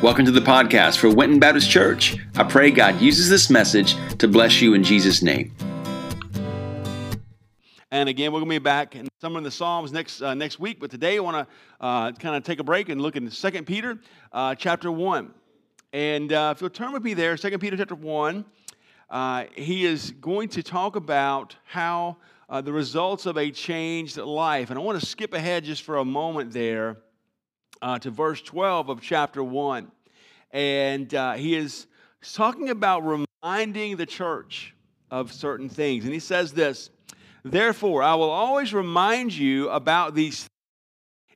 Welcome to the podcast for Winton Baptist Church. I pray God uses this message to bless you in Jesus' name. And again, we're going to be back in some of the Psalms next uh, next week. But today, I want to uh, kind of take a break and look at Second Peter uh, chapter one. And uh, if you'll turn with me there, Second Peter chapter one, uh, he is going to talk about how uh, the results of a changed life. And I want to skip ahead just for a moment there uh, to verse 12 of chapter 1. And uh, he is talking about reminding the church of certain things. And he says this Therefore, I will always remind you about these things,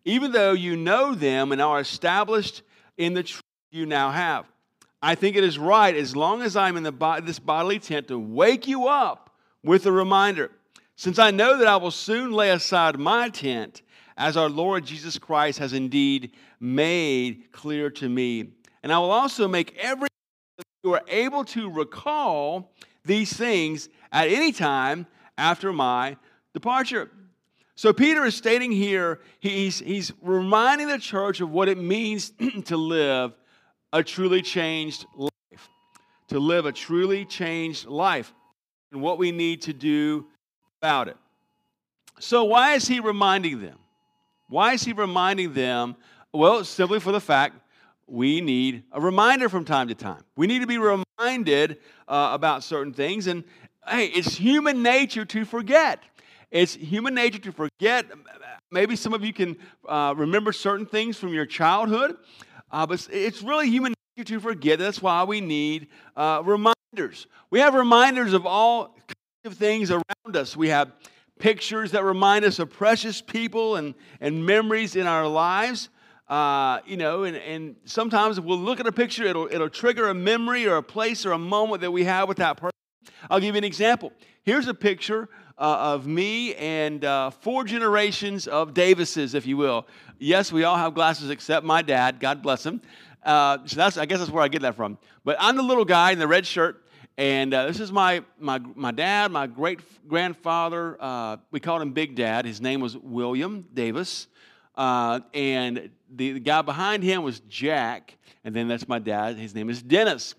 even though you know them and are established in the truth you now have. I think it is right, as long as I'm in the, this bodily tent, to wake you up with a reminder, since I know that I will soon lay aside my tent as our Lord Jesus Christ has indeed made clear to me. And I will also make every you are able to recall these things at any time after my departure. So Peter is stating here, he's, he's reminding the church of what it means to live a truly changed life. To live a truly changed life and what we need to do about it. So, why is he reminding them? Why is he reminding them? Well, simply for the fact we need a reminder from time to time. We need to be reminded uh, about certain things. And hey, it's human nature to forget. It's human nature to forget. Maybe some of you can uh, remember certain things from your childhood, uh, but it's really human nature to forget. That's why we need uh, reminders. We have reminders of all kinds of things around us. We have pictures that remind us of precious people and, and memories in our lives. Uh, you know, and, and sometimes if we'll look at a picture, it'll, it'll trigger a memory or a place or a moment that we have with that person. I'll give you an example. Here's a picture uh, of me and uh, four generations of Davises, if you will. Yes, we all have glasses except my dad. God bless him. Uh, so that's, I guess that's where I get that from. But I'm the little guy in the red shirt. And uh, this is my, my, my dad, my great grandfather. Uh, we called him Big Dad. His name was William Davis. Uh, and the, the guy behind him was Jack. And then that's my dad. His name is Dennis.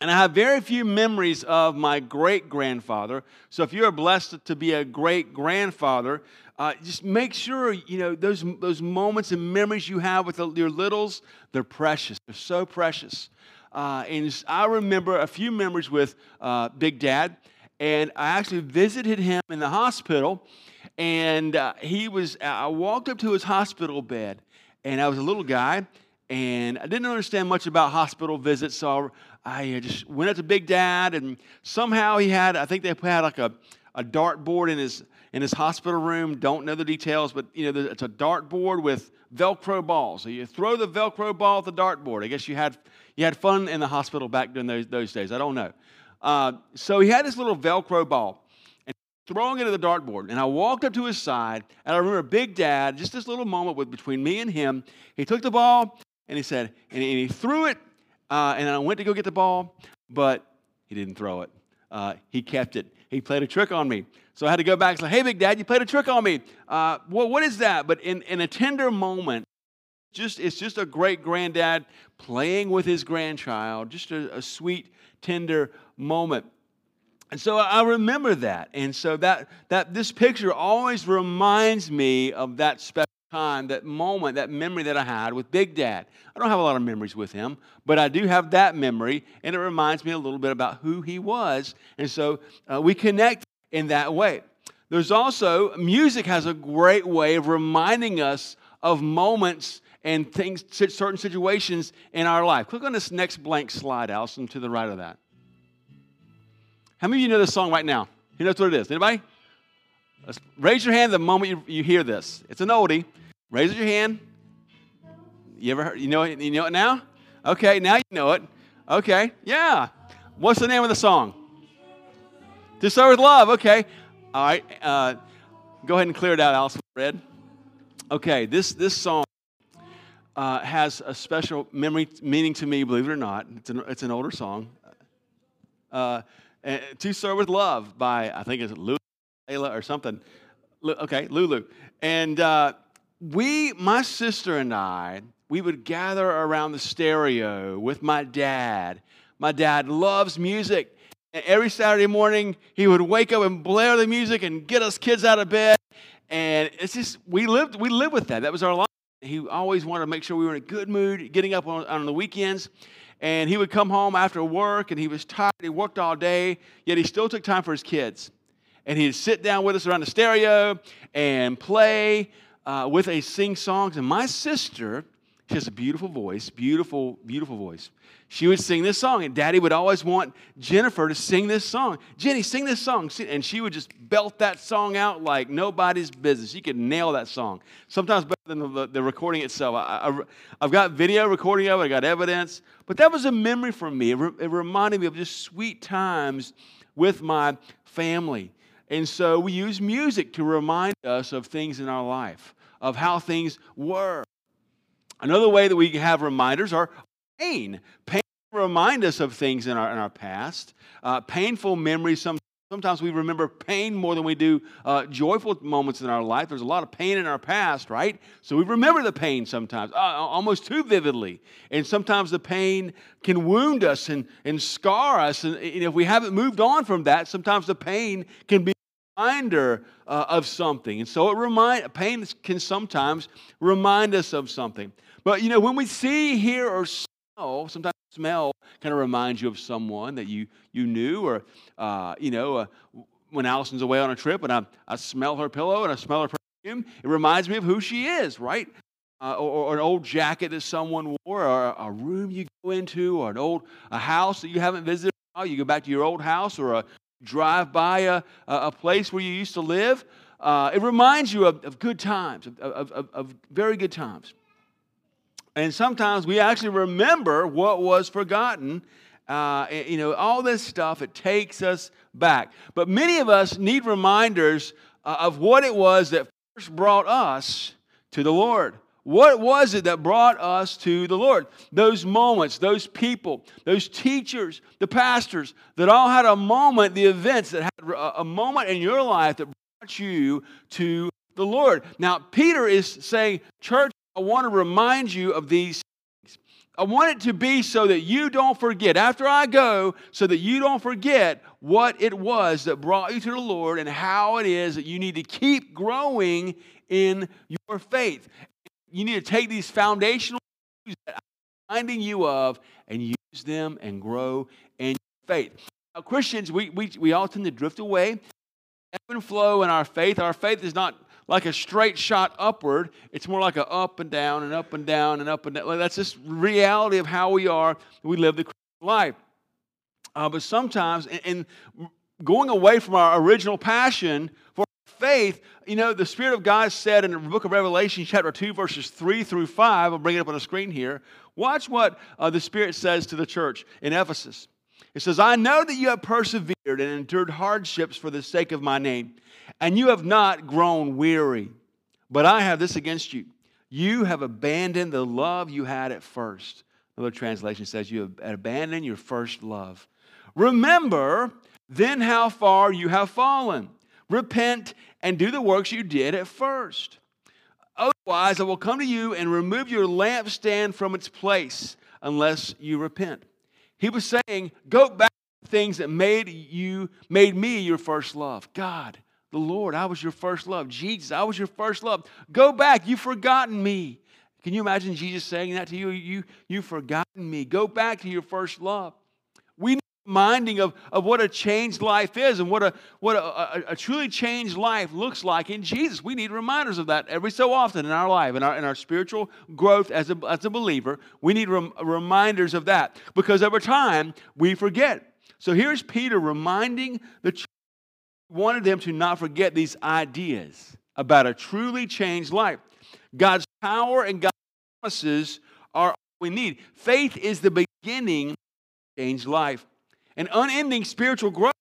And I have very few memories of my great grandfather. So if you're blessed to be a great grandfather, uh, just make sure you know those, those moments and memories you have with the, your littles, they're precious. They're so precious. Uh, and I remember a few memories with uh, Big Dad, and I actually visited him in the hospital. And uh, he was, I walked up to his hospital bed, and I was a little guy, and I didn't understand much about hospital visits, so I just went up to Big Dad, and somehow he had, I think they had like a, a dart board in his in his hospital room. Don't know the details, but you know it's a dart board with Velcro balls. So you throw the Velcro ball at the dart board. I guess you had you had fun in the hospital back during those, those days. I don't know. Uh, so he had this little Velcro ball and throwing it at the dartboard. And I walked up to his side, and I remember Big Dad, just this little moment with, between me and him. He took the ball and he said, and he, and he threw it. Uh, and I went to go get the ball, but he didn't throw it. Uh, he kept it. He played a trick on me. So I had to go back and say, Hey, Big Dad, you played a trick on me. Uh, well, what is that? But in, in a tender moment, just it's just a great granddad playing with his grandchild, just a, a sweet, tender moment. And so I remember that. And so that, that this picture always reminds me of that special time, that moment, that memory that I had with Big Dad. I don't have a lot of memories with him, but I do have that memory, and it reminds me a little bit about who he was. And so uh, we connect in that way. There's also, music has a great way of reminding us of moments and things, certain situations in our life. Click on this next blank slide, Allison, to the right of that. How many of you know this song right now? Who knows what it is? Anybody? Let's raise your hand the moment you, you hear this. It's an oldie. Raise your hand. You ever heard, you know it, you know it now? Okay, now you know it. Okay, yeah. What's the name of the song? To start with Love. Okay. All right. Uh, go ahead and clear it out, Allison. Red. Okay, this, this song uh, has a special memory, meaning to me, believe it or not. It's an, it's an older song. Uh, to Sir with Love by, I think it's Lulu or something. Okay, Lulu. And uh, we, my sister and I, we would gather around the stereo with my dad. My dad loves music. And every Saturday morning, he would wake up and blare the music and get us kids out of bed. And it's just, we lived, we lived with that. That was our life. He always wanted to make sure we were in a good mood, getting up on, on the weekends. And he would come home after work and he was tired. He worked all day, yet he still took time for his kids. And he'd sit down with us around the stereo and play uh, with a sing songs. And my sister, she has a beautiful voice, beautiful, beautiful voice. She would sing this song, and Daddy would always want Jennifer to sing this song. Jenny, sing this song. And she would just belt that song out like nobody's business. She could nail that song. Sometimes better than the, the recording itself. I, have got video recording of it, I got evidence. But that was a memory for me. It, re, it reminded me of just sweet times with my family. And so we use music to remind us of things in our life, of how things were. Another way that we have reminders are pain. Pain remind us of things in our, in our past. Uh, painful memories, some, sometimes we remember pain more than we do uh, joyful moments in our life. There's a lot of pain in our past, right? So we remember the pain sometimes, uh, almost too vividly. And sometimes the pain can wound us and, and scar us. And, and if we haven't moved on from that, sometimes the pain can be a reminder uh, of something. And so it remind pain can sometimes remind us of something. But you know, when we see, hear, or smell, sometimes smell kind of reminds you of someone that you you knew, or uh, you know, uh, when Allison's away on a trip and I, I smell her pillow and I smell her perfume, it reminds me of who she is, right? Uh, or, or, an old jacket that someone wore, or a room you go into, or an old a house that you haven't visited. You go back to your old house, or a drive by a, a place where you used to live, uh, it reminds you of, of good times, of, of, of, very good times. And sometimes we actually remember what was forgotten. Uh, you know, all this stuff, it takes us back. But many of us need reminders uh, of what it was that first brought us to the Lord. What was it that brought us to the Lord? Those moments, those people, those teachers, the pastors that all had a moment, the events that had a moment in your life that brought you to the Lord. Now, Peter is saying, Church, I want to remind you of these things. I want it to be so that you don't forget, after I go, so that you don't forget what it was that brought you to the Lord and how it is that you need to keep growing in your faith you need to take these foundational that I'm reminding you of and use them and grow in faith. Now, Christians, we, we, we all tend to drift away, ebb and flow in our faith. Our faith is not like a straight shot upward. It's more like a up and down and up and down and up and down. That's just reality of how we are. We live the Christian life. Uh, but sometimes, in, in going away from our original passion for faith, you know, the Spirit of God said in the book of Revelation, chapter 2, verses 3 through 5, I'll bring it up on the screen here. Watch what uh, the Spirit says to the church in Ephesus. It says, I know that you have persevered and endured hardships for the sake of my name, and you have not grown weary. But I have this against you. You have abandoned the love you had at first. Another translation says, You have abandoned your first love. Remember then how far you have fallen repent, and do the works you did at first. Otherwise, I will come to you and remove your lampstand from its place unless you repent. He was saying, Go back to things that made you, made me your first love. God, the Lord, I was your first love. Jesus, I was your first love. Go back, you've forgotten me. Can you imagine Jesus saying that to you? You, you've forgotten me. Go back to your first love. Reminding of, of what a changed life is and what, a, what a, a, a, truly changed life looks like in Jesus. We need reminders of that every so often in our life, in our, in our spiritual growth as a, as a believer. We need rem, reminders of that because over time we forget. So here's Peter reminding the church, wanted them to not forget these ideas about a truly changed life. God's power and God's promises are all we need. Faith is the beginning of changed life. And unending spiritual growth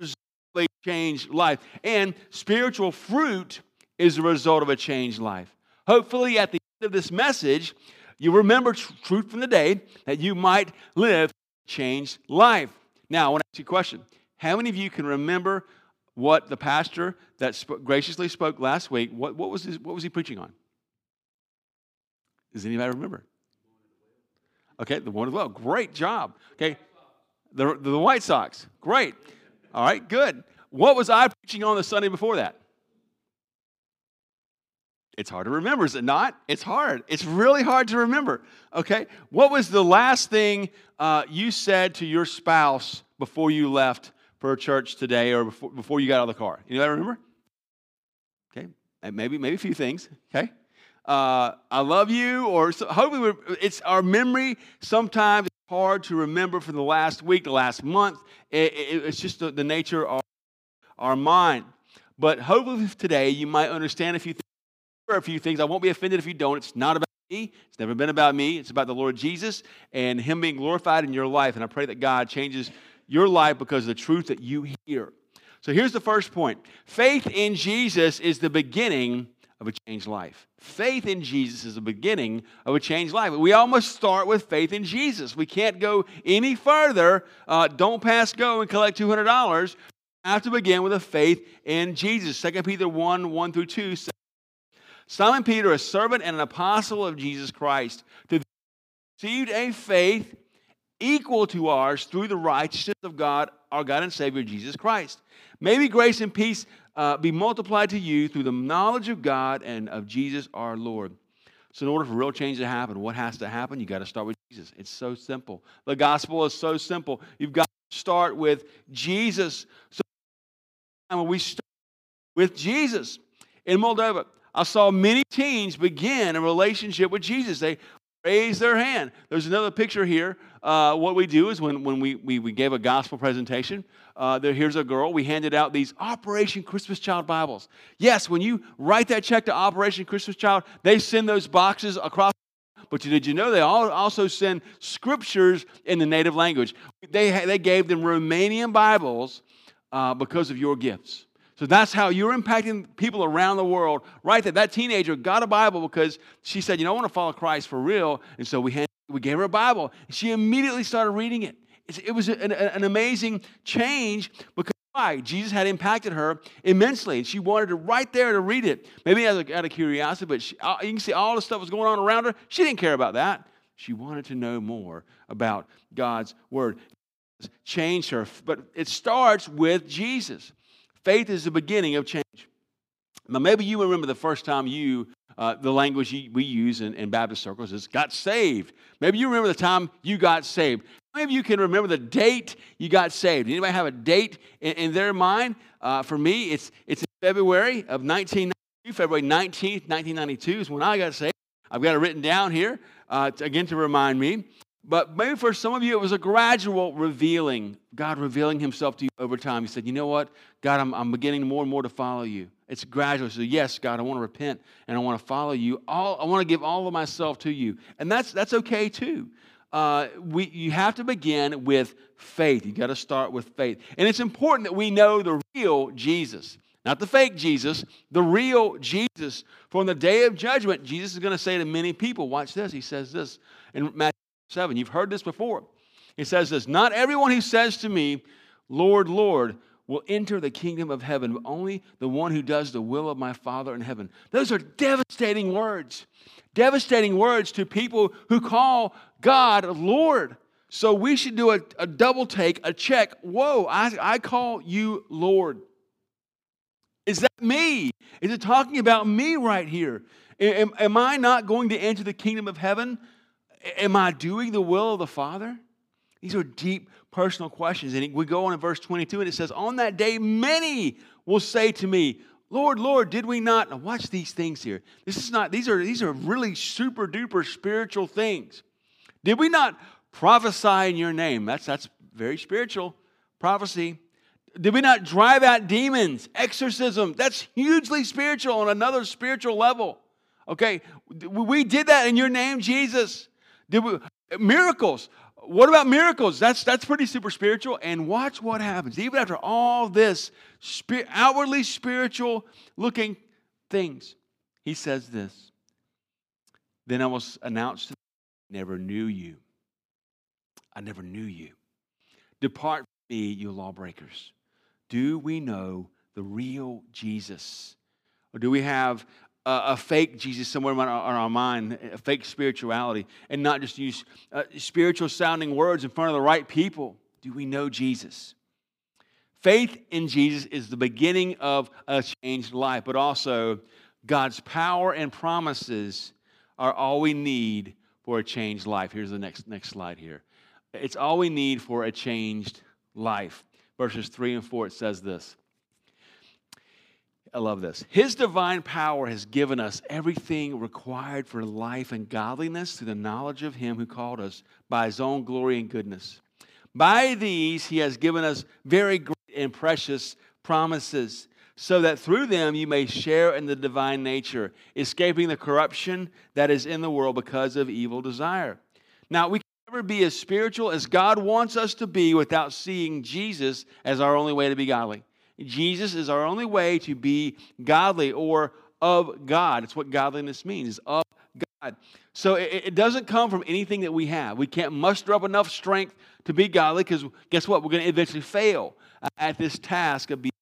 is a changed life. And spiritual fruit is the result of a changed life. Hopefully, at the end of this message, you remember tr- truth from the day that you might live a changed life. Now, I want to ask you a question. How many of you can remember what the pastor that sp- graciously spoke last week, what, what, was his, what was he preaching on? Does anybody remember? Okay, the one as well. Great job. Okay, the, the White Sox. Great. All right, good. What was I preaching on the Sunday before that? It's hard to remember, is it not? It's hard. It's really hard to remember. Okay, what was the last thing uh, you said to your spouse before you left for church today or before, before you got out of the car? Know, remember? Okay, maybe maybe a few things. Okay, uh, I love you, or so, hopefully it's our memory. Sometimes hard to remember from the last week, the last month. It, it, it's just the, the nature of our mind. But hopefully today you might understand a few things a few things. I won't be offended if you don't. It's not about me. It's never been about me. It's about the Lord Jesus and Him being glorified in your life. And I pray that God changes your life because of the truth that you hear. So here's the first point faith in Jesus is the beginning of a changed life. Faith in Jesus is the beginning of a changed life. We all must start with faith in Jesus. We can't go any further. Uh, don't pass go and collect $200. I have to begin with a faith in Jesus. 2 Peter 1 1 through 2 says, Simon Peter, a servant and an apostle of Jesus Christ, to received a faith equal to ours through the righteousness of God, our God and Savior, Jesus Christ. May grace and peace uh, be multiplied to you through the knowledge of God and of Jesus our Lord. So, in order for real change to happen, what has to happen? You got to start with Jesus. It's so simple. The gospel is so simple. You've got to start with Jesus. So, when we start with Jesus in Moldova, I saw many teens begin a relationship with Jesus. They raise their hand. There's another picture here. Uh, what we do is when, when we, we, we gave a gospel presentation, uh, there, here's a girl. We handed out these Operation Christmas Child Bibles. Yes, when you write that check to Operation Christmas Child, they send those boxes across. But did you know they also send scriptures in the native language? They, they gave them Romanian Bibles uh, because of your gifts. So that's how you're impacting people around the world. Right there, that teenager got a Bible because she said, "You know, I want to follow Christ for real." And so we had, we gave her a Bible. She immediately started reading it. It was an, an amazing change because why? Jesus had impacted her immensely, and she wanted to right there to read it. Maybe out of, out of curiosity, but she, you can see all the stuff was going on around her. She didn't care about that. She wanted to know more about God's word. Changed her, but it starts with Jesus. Faith is the beginning of change. Now, maybe you remember the first time you, uh, the language we use in, in, Baptist circles is got saved. Maybe you remember the time you got saved. Maybe you can remember the date you got saved. Anybody have a date in, in their mind? Uh, for me, it's, it's February of 1992, February 19th, 1992 is when I got saved. I've got it written down here, uh, to, again, to remind me. But maybe for some of you, it was a gradual revealing, God revealing Himself to you over time. He said, You know what? God, I'm, I'm beginning more and more to follow you. It's gradual. So, yes, God, I want to repent and I want to follow you. All, I want to give all of myself to you. And that's, that's okay too. Uh, we, you have to begin with faith. You got to start with faith. And it's important that we know the real Jesus, not the fake Jesus, the real Jesus. For on the day of judgment, Jesus is going to say to many people, watch this. He says this in Matthew 7. You've heard this before. He says this Not everyone who says to me, Lord, Lord, will enter the kingdom of heaven, but only the one who does the will of my Father in heaven. Those are devastating words. Devastating words to people who call God Lord. So we should do a, a double take, a check. Whoa, I, I call you Lord. Is that me? Is it talking about me right here? Am, am I not going to enter the kingdom of heaven Am I doing the will of the Father? These are deep personal questions. And we go on in verse 22 and it says, On that day, many will say to me, Lord, Lord, did we not? Now watch these things here. This is not, these are these are really super duper spiritual things. Did we not prophesy in your name? That's that's very spiritual prophecy. Did we not drive out demons? Exorcism. That's hugely spiritual on another spiritual level. Okay, we did that in your name, Jesus. Did we, miracles. What about miracles? That's, that's pretty super spiritual. And watch what happens. Even after all this outwardly spiritual looking things, he says this. Then I was announced to them, never knew you. I never knew you. Depart from me, you lawbreakers. Do we know the real Jesus? Or do we have a, a fake Jesus somewhere in our, in our, mind, a fake spirituality, and not just use uh, spiritual sounding words in front of the right people? Do we know Jesus? Faith in Jesus is the beginning of a changed life, but also God's power and promises are all we need for a changed life. Here's the next, next slide here. It's all we need for a changed life. Verses 3 and 4, it says this. I love this. His divine power has given us everything required for life and godliness through the knowledge of Him who called us by His own glory and goodness. By these, He has given us very great and precious promises, so that through them you may share in the divine nature, escaping the corruption that is in the world because of evil desire. Now, we can never be as spiritual as God wants us to be without seeing Jesus as our only way to be godly. Jesus is our only way to be godly or of God. It's what godliness means, of God. So it, it doesn't come from anything that we have. We can't muster up enough strength to be godly because guess what? We're going to eventually fail at this task of being.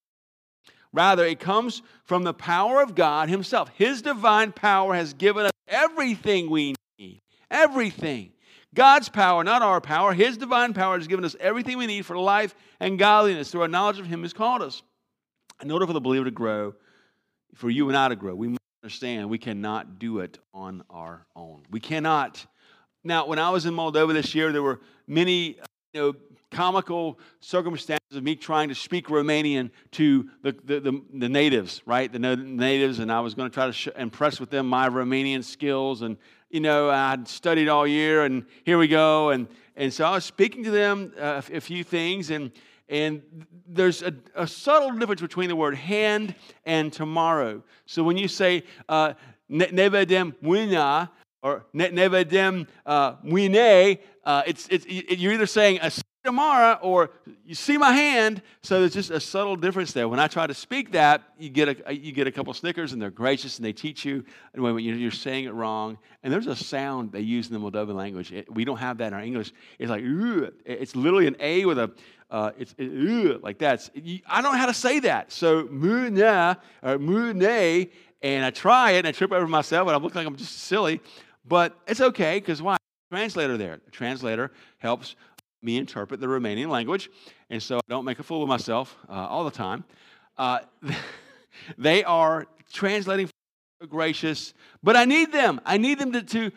Rather, it comes from the power of God Himself. His divine power has given us everything we need. Everything. God's power, not our power, His divine power has given us everything we need for life and godliness through our knowledge of Him has called us. In order for the believer to grow, for you and I to grow, we must understand we cannot do it on our own. We cannot. Now, when I was in Moldova this year, there were many you know, comical circumstances of me trying to speak Romanian to the, the, the, the natives, right? The natives, and I was going to try to sh- impress with them my Romanian skills. And, you know, I'd studied all year, and here we go. And, and so I was speaking to them uh, a few things, and, and there's a, a, subtle difference between the word hand and tomorrow. So when you say, uh, nevedem wina, or nevedem uh, wine, uh, it's, it's, you're either saying a tomorrow or you see my hand. So there's just a subtle difference there. When i try to speak that you get a, you get a couple snickers and they're gracious and they teach you and when you're saying it wrong and there's a sound they use in the moldovan language. It, we don't have that in our english. It's like it's literally an a with a uh, it's it, like that. I don't know how to say that. So muna or mune and i try it and i trip over myself and i look like i'm just silly but it's okay because why? Translator there. The translator helps me interpret the Romanian language, and so I don't make a fool of myself uh, all the time. Uh, they are translating gracious, but I need them. I need them to, do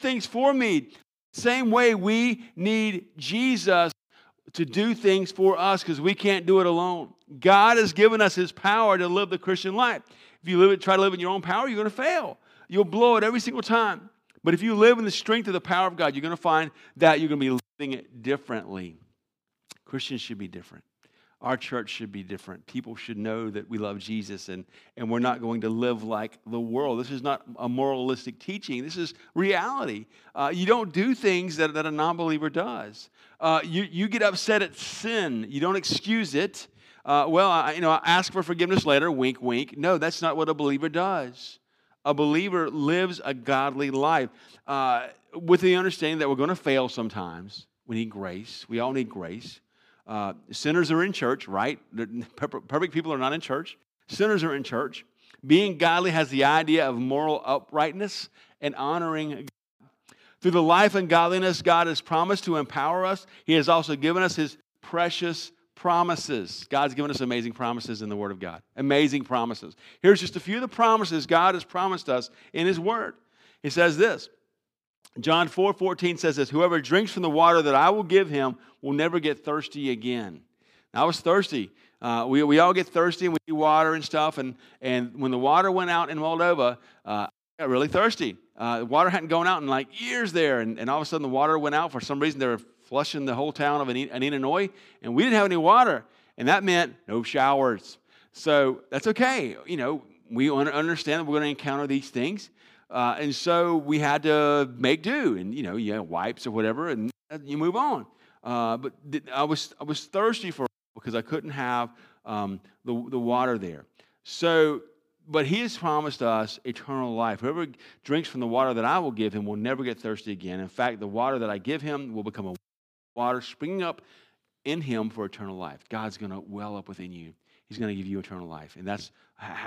things for me. Same way we need Jesus to do things for us because we can't do it alone. God has given us His power to live the Christian life. If you live it, try to live in your own power, you're going to fail. You'll blow it every single time. But if you live in the strength of the power of God, you're going to find that you're going to be living it differently. Christians should be different. Our church should be different. People should know that we love Jesus and, and we're not going to live like the world. This is not a moralistic teaching, this is reality. Uh, you don't do things that, that a non believer does. Uh, you, you get upset at sin, you don't excuse it. Uh, well, I, you know, ask for forgiveness later, wink, wink. No, that's not what a believer does a believer lives a godly life uh, with the understanding that we're going to fail sometimes. We need grace. We all need grace. Uh, sinners are in church, right? Perfect people are not in church. Sinners are in church. Being godly has the idea of moral uprightness and honoring God. Through the life and godliness God has promised to empower us, He has also given us His precious promises. God's given us amazing promises in the Word of God. Amazing promises. Here's just a few of the promises God has promised us in His Word. He says this John 4 14 says this Whoever drinks from the water that I will give him will never get thirsty again. Now, I was thirsty. Uh, we, we all get thirsty and we need water and stuff. And, and when the water went out in Moldova, uh, I got really thirsty. Uh, the water hadn't gone out in like years there. And, and all of a sudden, the water went out. For some reason, they were flushing the whole town of Anenii Noi, and we didn't have any water. And that meant no showers. So that's okay. You know, we understand that we're going to encounter these things. Uh, and so we had to make do, and you know, you have wipes or whatever, and you move on. Uh, but I was I was thirsty for because I couldn't have um, the the water there. So, but He has promised us eternal life. Whoever drinks from the water that I will give him will never get thirsty again. In fact, the water that I give him will become a water springing up in him for eternal life. God's going to well up within you. He's going to give you eternal life. And that's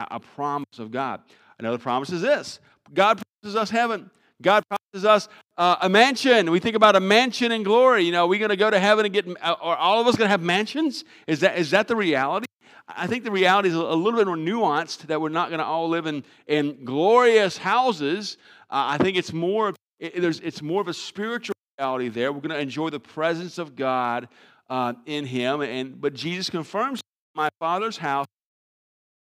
a promise of God. Another promise is this God promises us heaven. God promises us uh, a mansion. We think about a mansion in glory. You know, are we're going to go to heaven and get, are all of us going to have mansions? Is that, is that the reality? I think the reality is a little bit more nuanced that we're not going to all live in, in glorious houses. Uh, I think it's more, it, there's, it's more of a spiritual reality there. We're going to enjoy the presence of God uh, in Him. And, but Jesus confirms my Father's house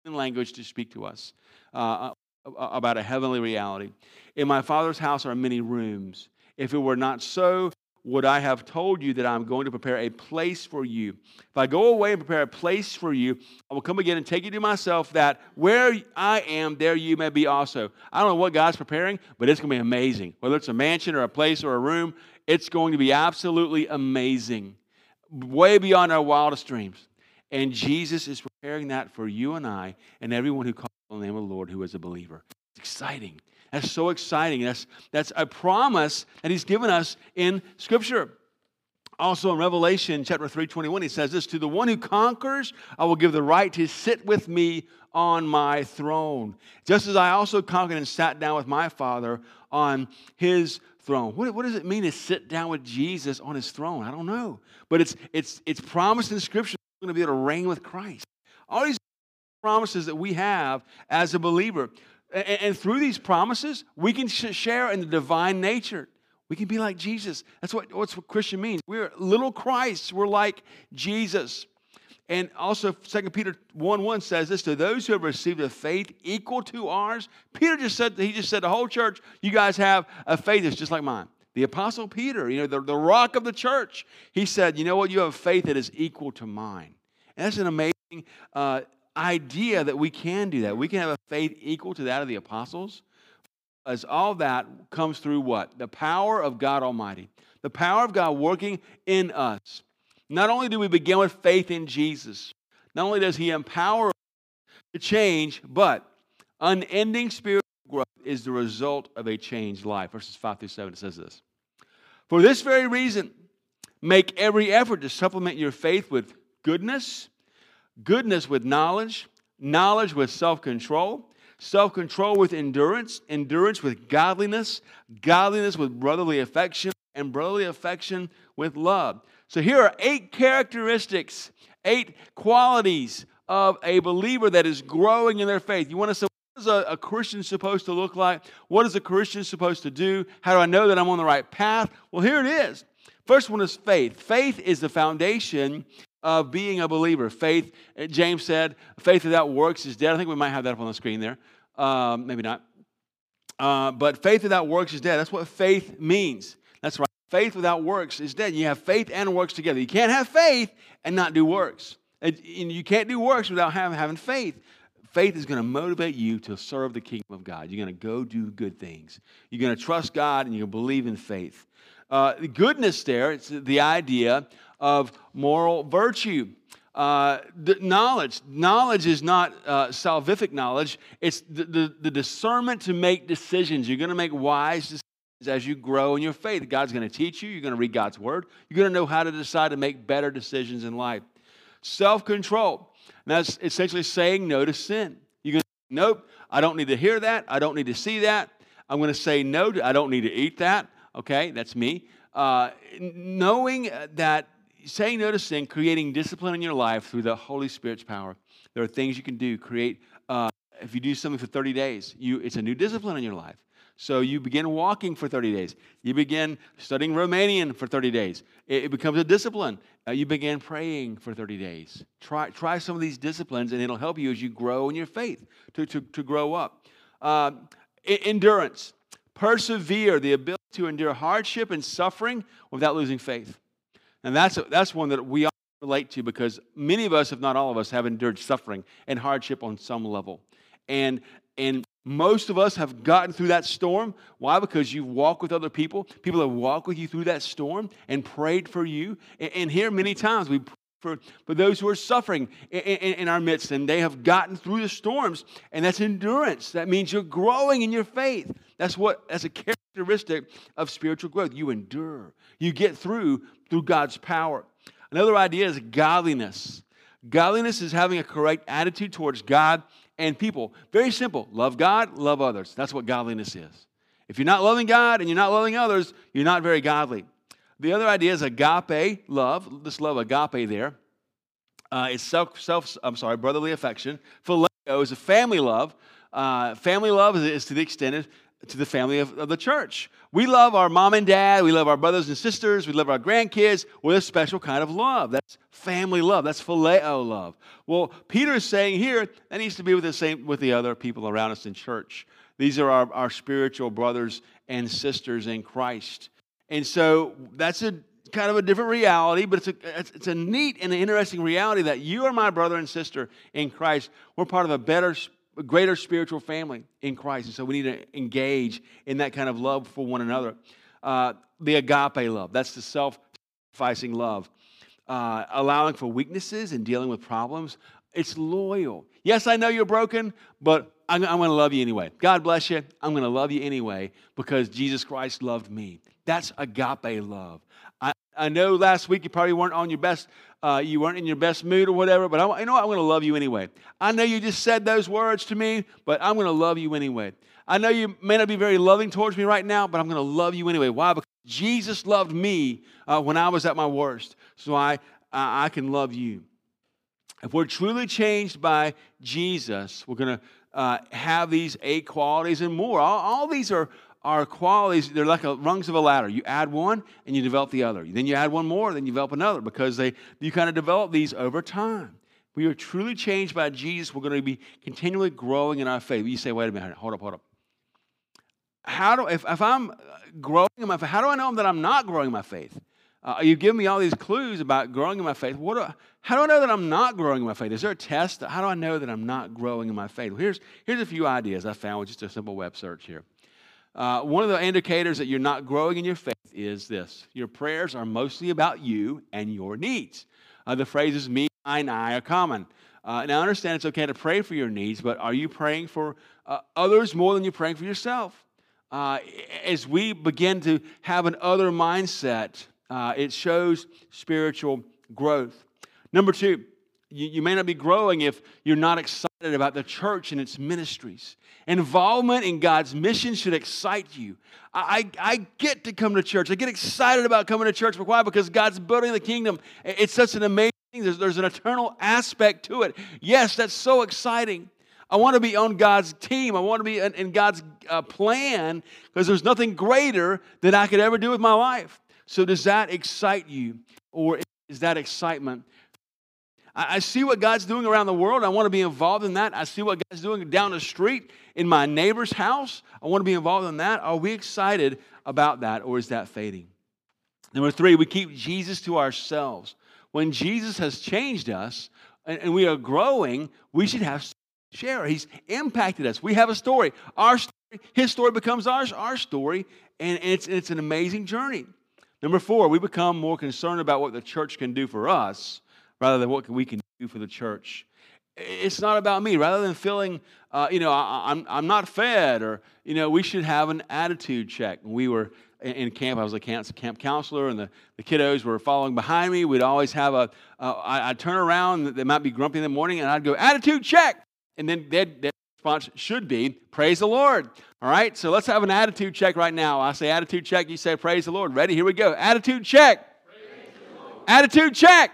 in language to speak to us. Uh, about a heavenly reality. In my Father's house are many rooms. If it were not so, would I have told you that I'm going to prepare a place for you? If I go away and prepare a place for you, I will come again and take you to myself, that where I am, there you may be also. I don't know what God's preparing, but it's going to be amazing. Whether it's a mansion or a place or a room, it's going to be absolutely amazing, way beyond our wildest dreams. And Jesus is preparing that for you and I and everyone who calls on the name of the Lord who is a believer. It's exciting. That's so exciting. That's, that's a promise that he's given us in Scripture. Also in Revelation chapter 3:21, he says this: To the one who conquers, I will give the right to sit with me on my throne. Just as I also conquered and sat down with my Father on his throne. What, what does it mean to sit down with Jesus on his throne? I don't know. But it's it's it's promised in Scripture we're going to be able to reign with Christ. All these promises that we have as a believer. And, and through these promises, we can sh- share in the divine nature. We can be like Jesus. That's what, what Christian means. We're little Christs. We're like Jesus. And also 2 Peter 1 1 says this to those who have received a faith equal to ours. Peter just said, he just said, the whole church, you guys have a faith that's just like mine. The Apostle Peter, you know, the, the rock of the church, he said, you know what, you have a faith that is equal to mine. And that's an amazing uh, idea that we can do that. We can have a faith equal to that of the apostles. As all that comes through what? The power of God Almighty. The power of God working in us. Not only do we begin with faith in Jesus, not only does He empower us to change, but unending spiritual growth is the result of a changed life. Verses 5 through 7 it says this. For this very reason, make every effort to supplement your faith with goodness goodness with knowledge, knowledge with self control, self control with endurance, endurance with godliness, godliness with brotherly affection, and brotherly affection with love. So here are eight characteristics, eight qualities of a believer that is growing in their faith. You want to say, what is a, a, Christian supposed to look like? What is a Christian supposed to do? How do I know that I'm on the right path? Well, here it is. First one is faith. Faith is the foundation of being a believer. Faith, uh, James said, faith without works is dead. I think we might have that up on the screen there. Um, maybe not. Uh, but faith without works is dead. That's what faith means. That's right. Faith without works is dead. You have faith and works together. You can't have faith and not do works. And you can't do works without having, faith. Faith is going to motivate you to serve the kingdom of God. You're going to go do good things. You're going to trust God and you're going to believe in faith. Uh, the goodness there, it's the idea of moral virtue. Uh, knowledge. Knowledge is not uh, salvific knowledge, it's the, the, the discernment to make decisions. You're going to make wise decisions as you grow in your faith. God's going to teach you, you're going to read God's word, you're going to know how to decide to make better decisions in life. Self control. That's essentially saying no to sin. You're going to say, nope, I don't need to hear that. I don't need to see that. I'm going to say no to, I don't need to eat that. Okay, that's me. Uh, knowing that saying no to sin, creating discipline in your life through the Holy Spirit's power. There are things you can do. Create, uh, if you do something for 30 days, you, it's a new discipline in your life. So you begin walking for 30 days. You begin studying Romanian for 30 days. It, becomes a discipline. Uh, you begin praying for 30 days. Try, try some of these disciplines, and it'll help you as you grow in your faith to, to, to grow up. Uh, endurance, persevere, the ability to endure hardship and suffering without losing faith. And that's, that's one that we all relate to because many of us, if not all of us, have endured suffering and hardship on some level. And, and most of us have gotten through that storm. Why? Because you've walked with other people. People have walked with you through that storm and prayed for you. And, here, many times, we for, for those who are suffering in, in, in, our midst, and they have gotten through the storms, and that's endurance. That means you're growing in your faith. That's what that's a characteristic of spiritual growth. You endure. You get through through God's power. Another idea is godliness. Godliness is having a correct attitude towards God and people. Very simple. Love God, love others. That's what godliness is. If you're not loving God and you're not loving others, you're not very godly. The other idea is agape love. This love, agape there. Uh, it's self, self, I'm sorry, brotherly affection. Phileo is a family love. Uh, family love is, is, to the extent to the family of, of, the church. We love our mom and dad. We love our brothers and sisters. We love our grandkids with a special kind of love. That's family love. That's phileo love. Well, Peter is saying here that needs to be with the same with the other people around us in church. These are our, our spiritual brothers and sisters in Christ. And so that's a kind of a different reality, but it's a, it's, a neat and interesting reality that you are my brother and sister in Christ. We're part of a better, greater spiritual family in Christ. And so we need to engage in that kind of love for one another. Uh, the agape love, that's the self sacrificing love. Uh, allowing for weaknesses and dealing with problems. It's loyal. Yes, I know you're broken, but I'm, I'm going to love you anyway. God bless you. I'm going to love you anyway because Jesus Christ loved me. That's agape love. I, know last week you probably weren't on your best, uh, you weren't in your best mood or whatever, but I, you know what? I'm going to love you anyway. I know you just said those words to me, but I'm going to love you anyway. I know you may not be very loving towards me right now, but I'm going to love you anyway. Why? Because Jesus loved me uh, when I was at my worst, so I, I, I can love you. If we're truly changed by Jesus, we're going to uh, have these eight qualities and more. All, all these are are qualities, they're like a, rungs of a ladder. You add one and you develop the other. Then you add one more, then you develop another because they, you kind of develop these over time. We are truly changed by Jesus. We're going to be continually growing in our faith. You say, wait a minute, hold up, hold up. How do, if, if I'm growing in my faith, how do I know that I'm not growing in my faith? Uh, you give me all these clues about growing in my faith. What do, how do I know that I'm not growing in my faith? Is there a test? How do I know that I'm not growing in my faith? Well, here's, here's a few ideas I found with just a simple web search here. Uh, one of the indicators that you're not growing in your faith is this your prayers are mostly about you and your needs. Uh, the phrases me, mine, I are common. Uh, now, I understand it's okay to pray for your needs, but are you praying for uh, others more than you're praying for yourself? Uh, as we begin to have an other mindset, uh, it shows spiritual growth. Number two, you, you may not be growing if you're not excited about the church and its ministries. Involvement in God's mission should excite you. I, I, get to come to church. I get excited about coming to church. Why? Because God's building the kingdom. It's such an amazing thing. There's, there's an eternal aspect to it. Yes, that's so exciting. I want to be on God's team. I want to be in, in God's uh, plan because there's nothing greater than I could ever do with my life. So, does that excite you? Or is that excitement I, see what God's doing around the world. I want to be involved in that. I see what God's doing down the street in my neighbor's house. I want to be involved in that. Are we excited about that or is that fading? Number three, we keep Jesus to ourselves. When Jesus has changed us and, and we are growing, we should have share. He's impacted us. We have a story. Our story, his story becomes ours, our story, and it's, it's an amazing journey. Number four, we become more concerned about what the church can do for us rather than what we can do for the church. It's not about me. Rather than feeling, uh, you know, I, am I'm, I'm not fed, or, you know, we should have an attitude check. When We were in camp, I was a camp, counselor, and the, the kiddos were following behind me. We'd always have a. Uh, I, I'd turn around, they might be grumpy in the morning, and I'd go, attitude check. And then their response should be, praise the Lord. All right, so let's have an attitude check right now. I say attitude check, you say praise the Lord. Ready? Here we go. Attitude check. Attitude check.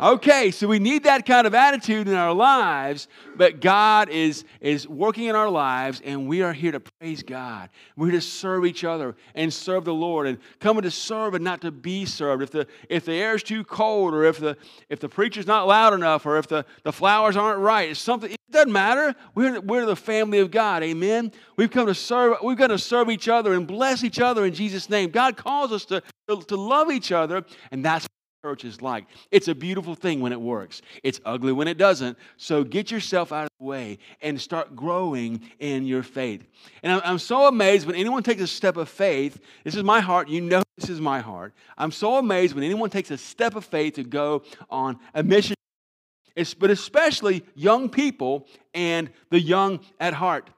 Okay, so we need that kind of attitude in our lives, but God is, is working in our lives, and we are here to praise God. We're here to serve each other and serve the Lord, and coming to serve and not to be served. If the, if the air is too cold, or if the, if the preacher's not loud enough, or if the, the flowers aren't right, it's something, it doesn't matter. We're, we're the family of God, amen? We've come to serve, we've got to serve each other and bless each other in Jesus' name. God calls us to, to, to love each other, and that's church is like. It's a beautiful thing when it works, it's ugly when it doesn't. So get yourself out of the way and start growing in your faith. And I'm, I'm so amazed when anyone takes a step of faith. This is my heart. You know, this is my heart. I'm so amazed when anyone takes a step of faith to go on a mission. It's, but especially young people and the young at heart.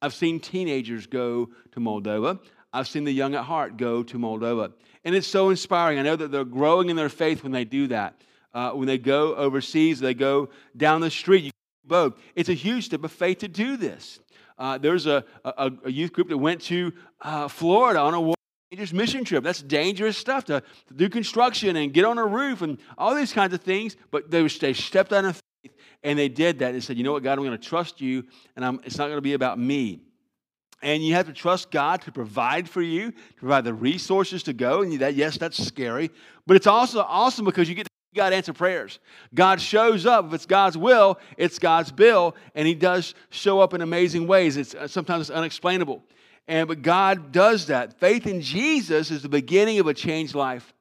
I've seen teenagers go to Moldova. I've seen the young at heart go to Moldova. And it's so inspiring. I know that they're growing in their faith when they do that. Uh, when they go overseas, they go down the street. You both. It's a huge step of faith to do this. Uh, there's a, a, a, youth group that went to uh, Florida on a dangerous mission trip. That's dangerous stuff to, to, do construction and get on a roof and all these kinds of things. But they, they stepped out of faith and they did that and said, you know what, God, I'm going to trust you and I'm, it's not going to be about me. And you have to trust God to provide for you, to provide the resources to go. And that, yes, that's scary. But it's also awesome because you get to God answer prayers. God shows up. If it's God's will, it's God's bill, and He does show up in amazing ways. It's uh, sometimes it's unexplainable. And but God does that. Faith in Jesus is the beginning of a changed life.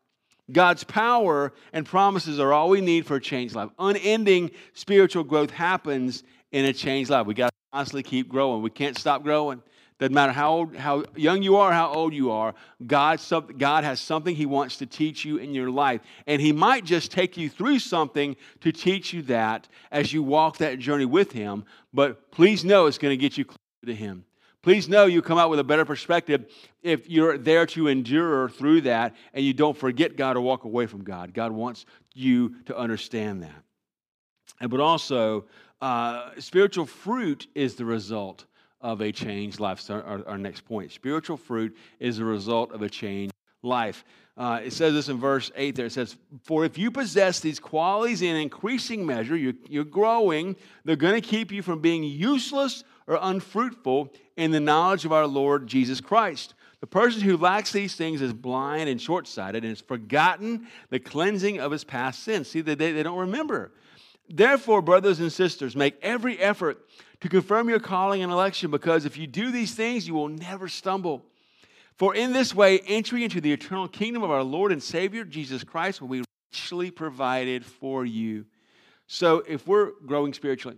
God's power and promises are all we need for a changed life. Unending spiritual growth happens in a changed life. We got to constantly keep growing. We can't stop growing. Doesn't matter how, old, how young you are, how old you are, God, God has something He wants to teach you in your life. And He might just take you through something to teach you that as you walk that journey with Him. But please know it's going to get you closer to Him. Please know you come out with a better perspective if you're there to endure through that and you don't forget God or walk away from God. God wants you to understand that. And, but also, uh, spiritual fruit is the result of a changed life. So our, our next point. Spiritual fruit is a result of a changed life. Uh, it says this in verse 8 there. It says, For if you possess these qualities in increasing measure, you're, you're growing, they're going to keep you from being useless or unfruitful in the knowledge of our Lord Jesus Christ. The person who lacks these things is blind and short sighted and has forgotten the cleansing of his past sins. See, they, they don't remember. Therefore, brothers and sisters, make every effort to confirm your calling and election, because if you do these things, you will never stumble. For in this way, entry into the eternal kingdom of our Lord and Savior, Jesus Christ, will be richly provided for you. So, if we're growing spiritually,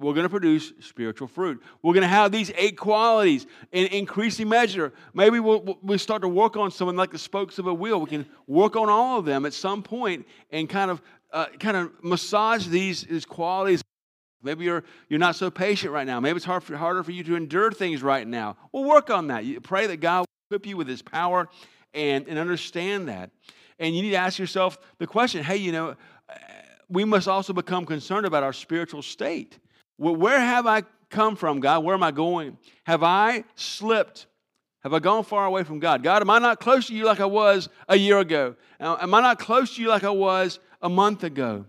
we're going to produce spiritual fruit. We're going to have these eight qualities in increasing measure. Maybe we'll, we'll start to work on something like the spokes of a wheel. We can work on all of them at some point and kind of, uh, kind of massage these, these qualities Maybe you're, you're not so patient right now. Maybe it's hard for, harder for you to endure things right now. Well, work on that. You pray that God will equip you with His power and, and understand that. And you need to ask yourself the question hey, you know, we must also become concerned about our spiritual state. Well, where have I come from, God? Where am I going? Have I slipped? Have I gone far away from God? God, am I not close to you like I was a year ago? Am I not close to you like I was a month ago?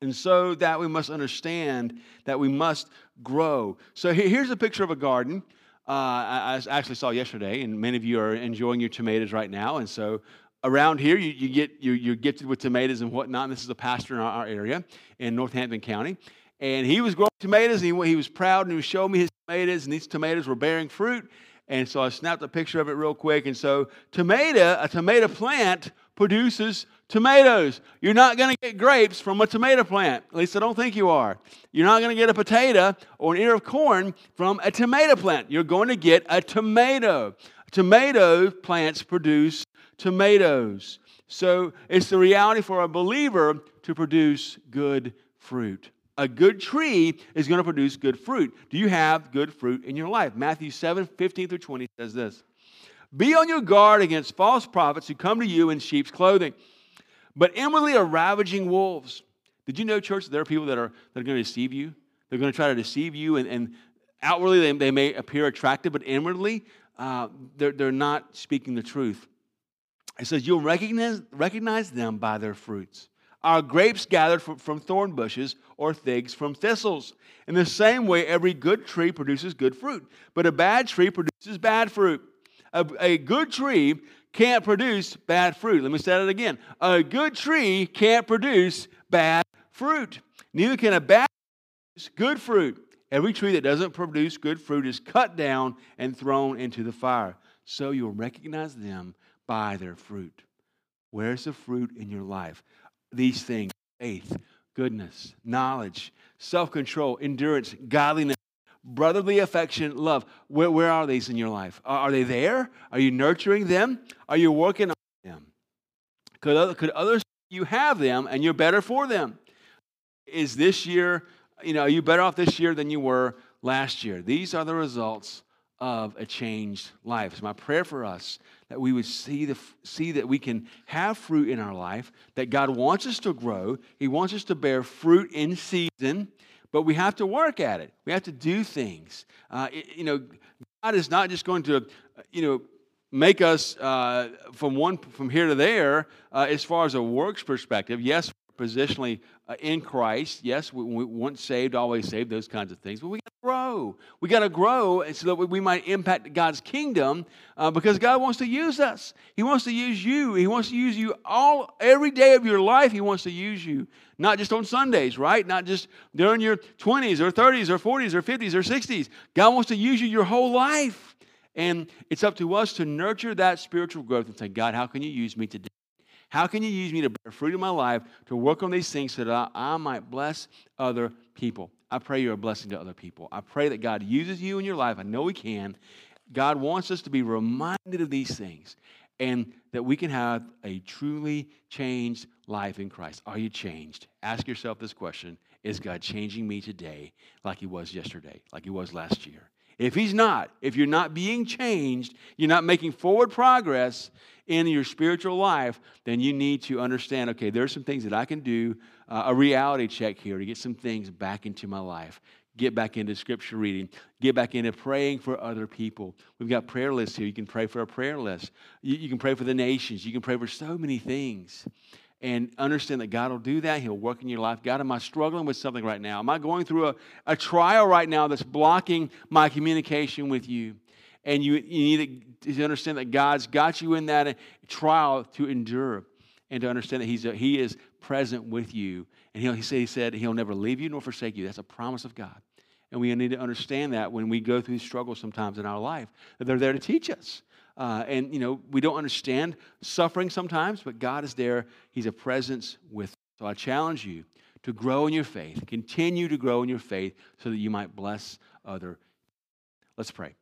And so that we must understand that we must grow. So here's a picture of a garden. Uh, I, actually saw yesterday, and many of you are enjoying your tomatoes right now. And so around here, you, you get, you're, you're, gifted with tomatoes and whatnot. And this is a pastor in our, our, area in Northampton County. And he was growing tomatoes, and he, he was proud, and he was showing me his tomatoes, and these tomatoes were bearing fruit. And so I snapped a picture of it real quick. And so, tomato, a tomato plant produces tomatoes. You're not going to get grapes from a tomato plant. At least I don't think you are. You're not going to get a potato or an ear of corn from a tomato plant. You're going to get a tomato. Tomato plants produce tomatoes. So it's the reality for a believer to produce good fruit. A good tree is going to produce good fruit. Do you have good fruit in your life? Matthew 7 15 through 20 says this Be on your guard against false prophets who come to you in sheep's clothing but inwardly are ravaging wolves. Did you know, church, there are people that are, that are going to deceive you? They're going to try to deceive you, and, and outwardly they, they may appear attractive, but inwardly uh, they're, they're not speaking the truth. It says, You'll recognize, recognize them by their fruits. Are grapes gathered from, from thorn bushes or figs from thistles? In the same way, every good tree produces good fruit, but a bad tree produces bad fruit. A, a good tree can't produce bad fruit. Let me say it again. A good tree can't produce bad fruit. Neither can a bad produce good fruit. Every tree that doesn't produce good fruit is cut down and thrown into the fire. So you'll recognize them by their fruit. Where's the fruit in your life? These things faith, goodness, knowledge, self control, endurance, godliness, brotherly affection, love. Where, where are these in your life? Are, they there? Are you nurturing them? Are you working on them? Could, other, could others you have them and you're better for them? Is this year, you know, are you better off this year than you were last year? These are the results of a changed life. It's my prayer for us that we would see, the, see that we can have fruit in our life, that God wants us to grow. He wants us to bear fruit in season but we have to work at it. We have to do things. Uh, it, you know, God is not just going to, you know, make us uh, from one from here to there uh, as far as a works perspective. Yes, positionally uh, in Christ. Yes, we, we once saved, always saved, those kinds of things. But we got to grow. We got to grow so that we might impact God's kingdom uh, because God wants to use us. He wants to use you. He wants to use you all every day of your life. He wants to use you, not just on Sundays, right? Not just during your 20s or 30s or 40s or 50s or 60s. God wants to use you your whole life. And it's up to us to nurture that spiritual growth and say, God, how can you use me today? How can you use me to bear fruit in my life to work on these things so that I, I might bless other people? I pray you're a blessing to other people. I pray that God uses you in your life. I know He can. God wants us to be reminded of these things and that we can have a truly changed life in Christ. Are you changed? Ask yourself this question Is God changing me today like He was yesterday, like He was last year? If He's not, if you're not being changed, you're not making forward progress, in your spiritual life, then you need to understand okay, there's some things that I can do, uh, a reality check here to get some things back into my life. Get back into scripture reading. Get back into praying for other people. We've got prayer lists here. You can pray for a prayer list. You, you can pray for the nations. You can pray for so many things and understand that God will do that. He'll work in your life. God, am I struggling with something right now? Am I going through a, a trial right now that's blocking my communication with you? and you, you need to understand that God's got you in that uh, trial to endure and to understand that he's a, He is present with you. And he, he, said, he said He'll never leave you nor forsake you. That's a promise of God. And we need to understand that when we go through struggles sometimes in our life, that they're there to teach us. Uh, and, you know, we don't understand suffering sometimes, but God is there. He's a presence with us. So I challenge you to grow in your faith, continue to grow in your faith so that you might bless other. Let's pray.